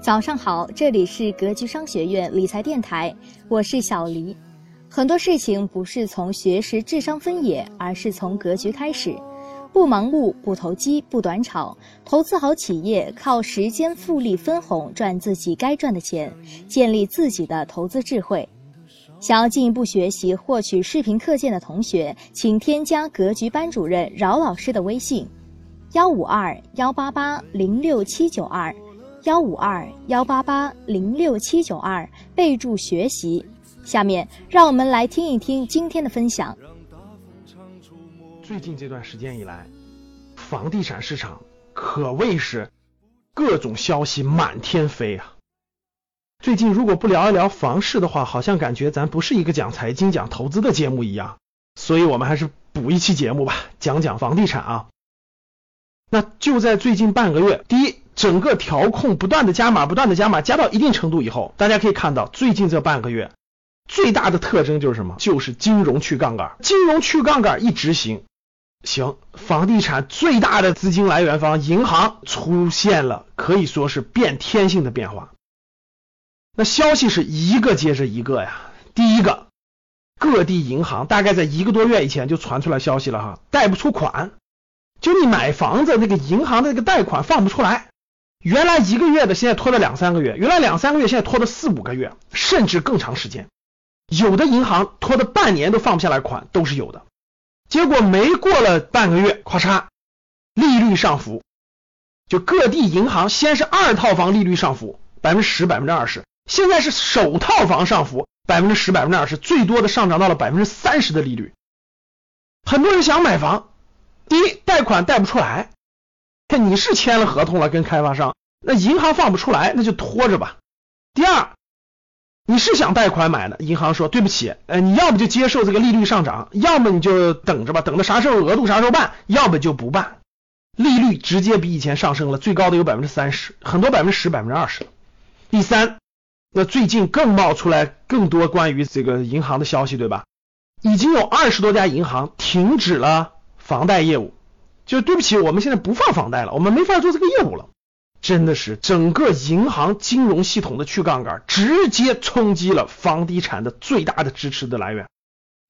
早上好，这里是格局商学院理财电台，我是小黎。很多事情不是从学识、智商分野，而是从格局开始。不盲目，不投机，不短炒，投资好企业，靠时间复利分红赚自己该赚的钱，建立自己的投资智慧。想要进一步学习获取视频课件的同学，请添加格局班主任饶老师的微信：幺五二幺八八零六七九二。幺五二幺八八零六七九二，备注学习。下面让我们来听一听今天的分享。最近这段时间以来，房地产市场可谓是各种消息满天飞啊。最近如果不聊一聊房市的话，好像感觉咱不是一个讲财经、讲投资的节目一样。所以我们还是补一期节目吧，讲讲房地产啊。那就在最近半个月，第一。整个调控不断的加码，不断的加码，加到一定程度以后，大家可以看到，最近这半个月最大的特征就是什么？就是金融去杠杆，金融去杠杆一执行，行，房地产最大的资金来源方银行出现了可以说是变天性的变化。那消息是一个接着一个呀。第一个，各地银行大概在一个多月以前就传出来消息了哈，贷不出款，就你买房子那个银行的那个贷款放不出来。原来一个月的，现在拖了两三个月；原来两三个月，现在拖了四五个月，甚至更长时间。有的银行拖的半年都放不下来款，都是有的。结果没过了半个月，咔嚓，利率上浮。就各地银行先是二套房利率上浮百分之十、百分之二十，现在是首套房上浮百分之十、百分之二十，最多的上涨到了百分之三十的利率。很多人想买房，第一贷款贷不出来。看你是签了合同了，跟开发商，那银行放不出来，那就拖着吧。第二，你是想贷款买的，银行说对不起，呃，你要么就接受这个利率上涨，要么你就等着吧，等到啥时候额度啥时候办，要么就不办。利率直接比以前上升了，最高的有百分之三十，很多百分之十、百分之二十。第三，那最近更冒出来更多关于这个银行的消息，对吧？已经有二十多家银行停止了房贷业务。就对不起，我们现在不放房贷了，我们没法做这个业务了。真的是整个银行金融系统的去杠杆，直接冲击了房地产的最大的支持的来源。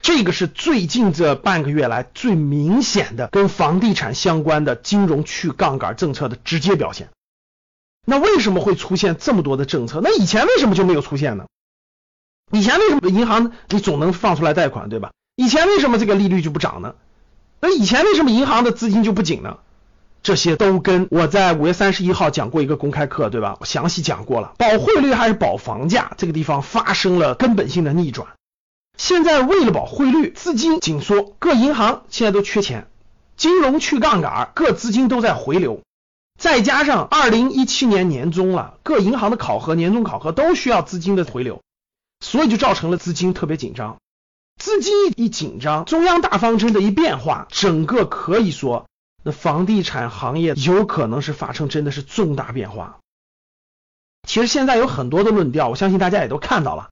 这个是最近这半个月来最明显的跟房地产相关的金融去杠杆政策的直接表现。那为什么会出现这么多的政策？那以前为什么就没有出现呢？以前为什么银行你总能放出来贷款，对吧？以前为什么这个利率就不涨呢？那以前为什么银行的资金就不紧呢？这些都跟我在五月三十一号讲过一个公开课，对吧？我详细讲过了，保汇率还是保房价，这个地方发生了根本性的逆转。现在为了保汇率，资金紧缩，各银行现在都缺钱，金融去杠杆，各资金都在回流。再加上二零一七年年中了，各银行的考核、年终考核都需要资金的回流，所以就造成了资金特别紧张。资金一紧张，中央大方针的一变化，整个可以说，那房地产行业有可能是发生真的是重大变化。其实现在有很多的论调，我相信大家也都看到了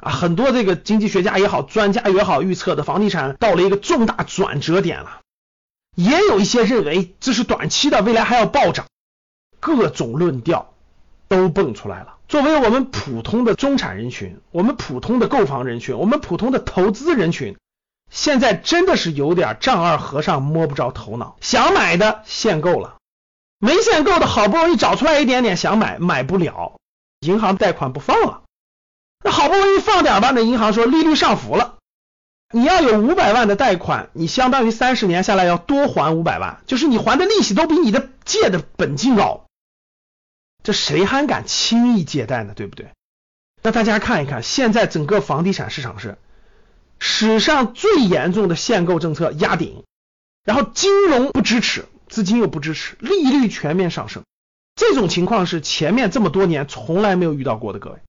啊，很多这个经济学家也好，专家也好，预测的房地产到了一个重大转折点了。也有一些认为这是短期的，未来还要暴涨，各种论调都蹦出来了。作为我们普通的中产人群，我们普通的购房人群，我们普通的投资人群，现在真的是有点丈二和尚摸不着头脑。想买的限购了，没限购的好不容易找出来一点点想买，买不了，银行贷款不放了。那好不容易放点吧，那银行说利率上浮了，你要有五百万的贷款，你相当于三十年下来要多还五百万，就是你还的利息都比你的借的本金高。这谁还敢轻易借贷呢？对不对？那大家看一看，现在整个房地产市场是史上最严重的限购政策压顶，然后金融不支持，资金又不支持，利率全面上升，这种情况是前面这么多年从来没有遇到过的。各位，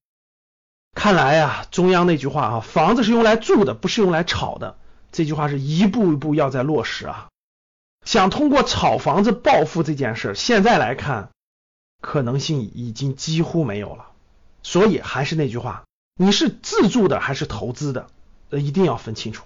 看来呀，中央那句话啊，房子是用来住的，不是用来炒的，这句话是一步一步要在落实啊。想通过炒房子暴富这件事，现在来看。可能性已经几乎没有了，所以还是那句话，你是自住的还是投资的，呃，一定要分清楚。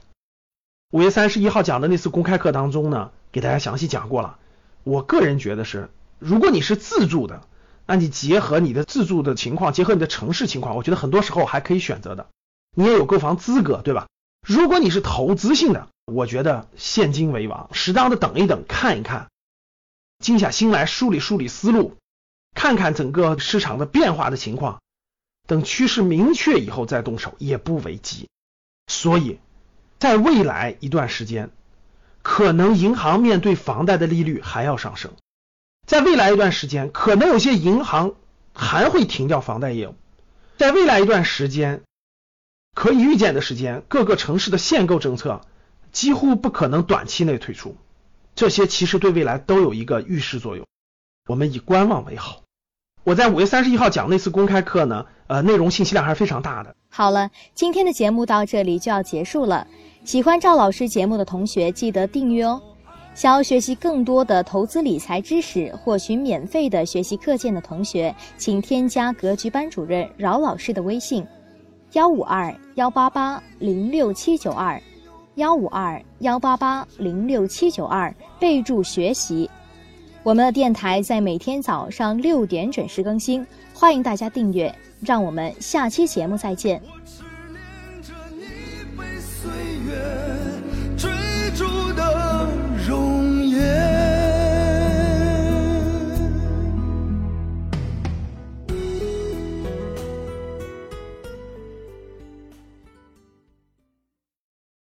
五月三十一号讲的那次公开课当中呢，给大家详细讲过了。我个人觉得是，如果你是自住的，那你结合你的自住的情况，结合你的城市情况，我觉得很多时候还可以选择的。你也有购房资格，对吧？如果你是投资性的，我觉得现金为王，适当的等一等，看一看，静下心来梳理梳理思路，看看整个市场的变化的情况，等趋势明确以后再动手也不为急。所以，在未来一段时间，可能银行面对房贷的利率还要上升。在未来一段时间，可能有些银行还会停掉房贷业务。在未来一段时间，可以预见的时间，各个城市的限购政策几乎不可能短期内退出。这些其实对未来都有一个预示作用。我们以观望为好。我在五月三十一号讲那次公开课呢，呃，内容信息量还是非常大的。好了，今天的节目到这里就要结束了。喜欢赵老师节目的同学，记得订阅哦。想要学习更多的投资理财知识，获取免费的学习课件的同学，请添加格局班主任饶老师的微信：幺五二幺八八零六七九二，幺五二幺八八零六七九二，备注学习。我们的电台在每天早上六点准时更新，欢迎大家订阅。让我们下期节目再见。